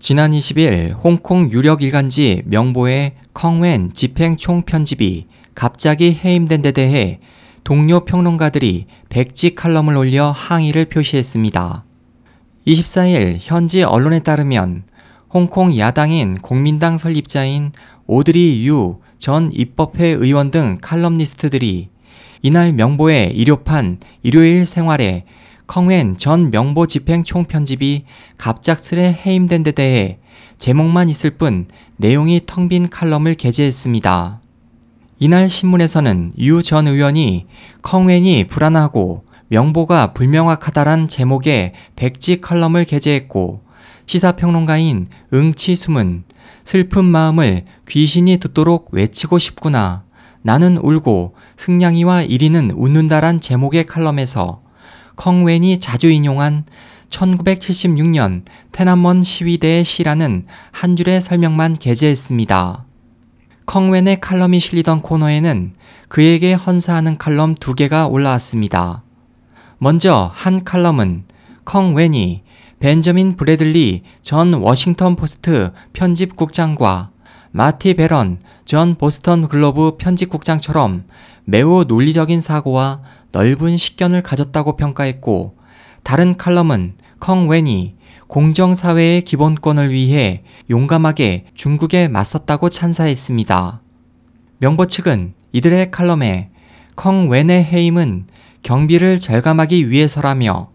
지난 20일 홍콩 유력 일간지 명보의 컹웬 집행 총 편집이 갑자기 해임된 데 대해 동료 평론가들이 백지 칼럼을 올려 항의를 표시했습니다. 24일 현지 언론에 따르면 홍콩 야당인 국민당 설립자인 오드리 유 전 입법회 의원 등 칼럼니스트들이 이날 명보의 일요판 일요일 생활에 컹웬 전 명보 집행 총편집이 갑작스레 해임된 데 대해 제목만 있을 뿐 내용이 텅 빈 칼럼을 게재했습니다. 이날 신문에서는 유 전 의원이 컹웬이 불안하고 명보가 불명확하다란 제목의 백지 칼럼을 게재했고 시사평론가인 응치숨은 슬픈 마음을 귀신이 듣도록 외치고 싶구나. 나는 울고 승냥이와 이리는 웃는다란 제목의 칼럼에서 컹웬이 자주 인용한 1976년 톈안먼 시위대의 시라는 한 줄의 설명만 게재했습니다. 컹웬의 칼럼이 실리던 코너에는 그에게 헌사하는 칼럼 두 개가 올라왔습니다. 먼저 한 칼럼은 컹웬이 벤저민 브래들리 전 워싱턴 포스트 편집국장과 마티 배런 전 보스턴 글로브 편집국장처럼 매우 논리적인 사고와 넓은 식견을 가졌다고 평가했고 다른 칼럼은 컹 웬이 공정사회의 기본권을 위해 용감하게 중국에 맞섰다고 찬사했습니다. 명보 측은 이들의 칼럼에 컹 웬의 해임은 경비를 절감하기 위해서라며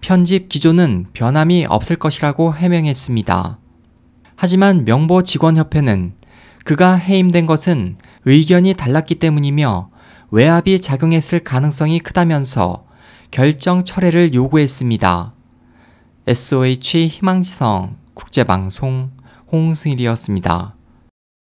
편집 기조는 변함이 없을 것이라고 해명했습니다. 하지만 명보 직원협회는 그가 해임된 것은 의견이 달랐기 때문이며 외압이 작용했을 가능성이 크다면서 결정 철회를 요구했습니다. SOH 희망지성 국제방송 홍승일이었습니다.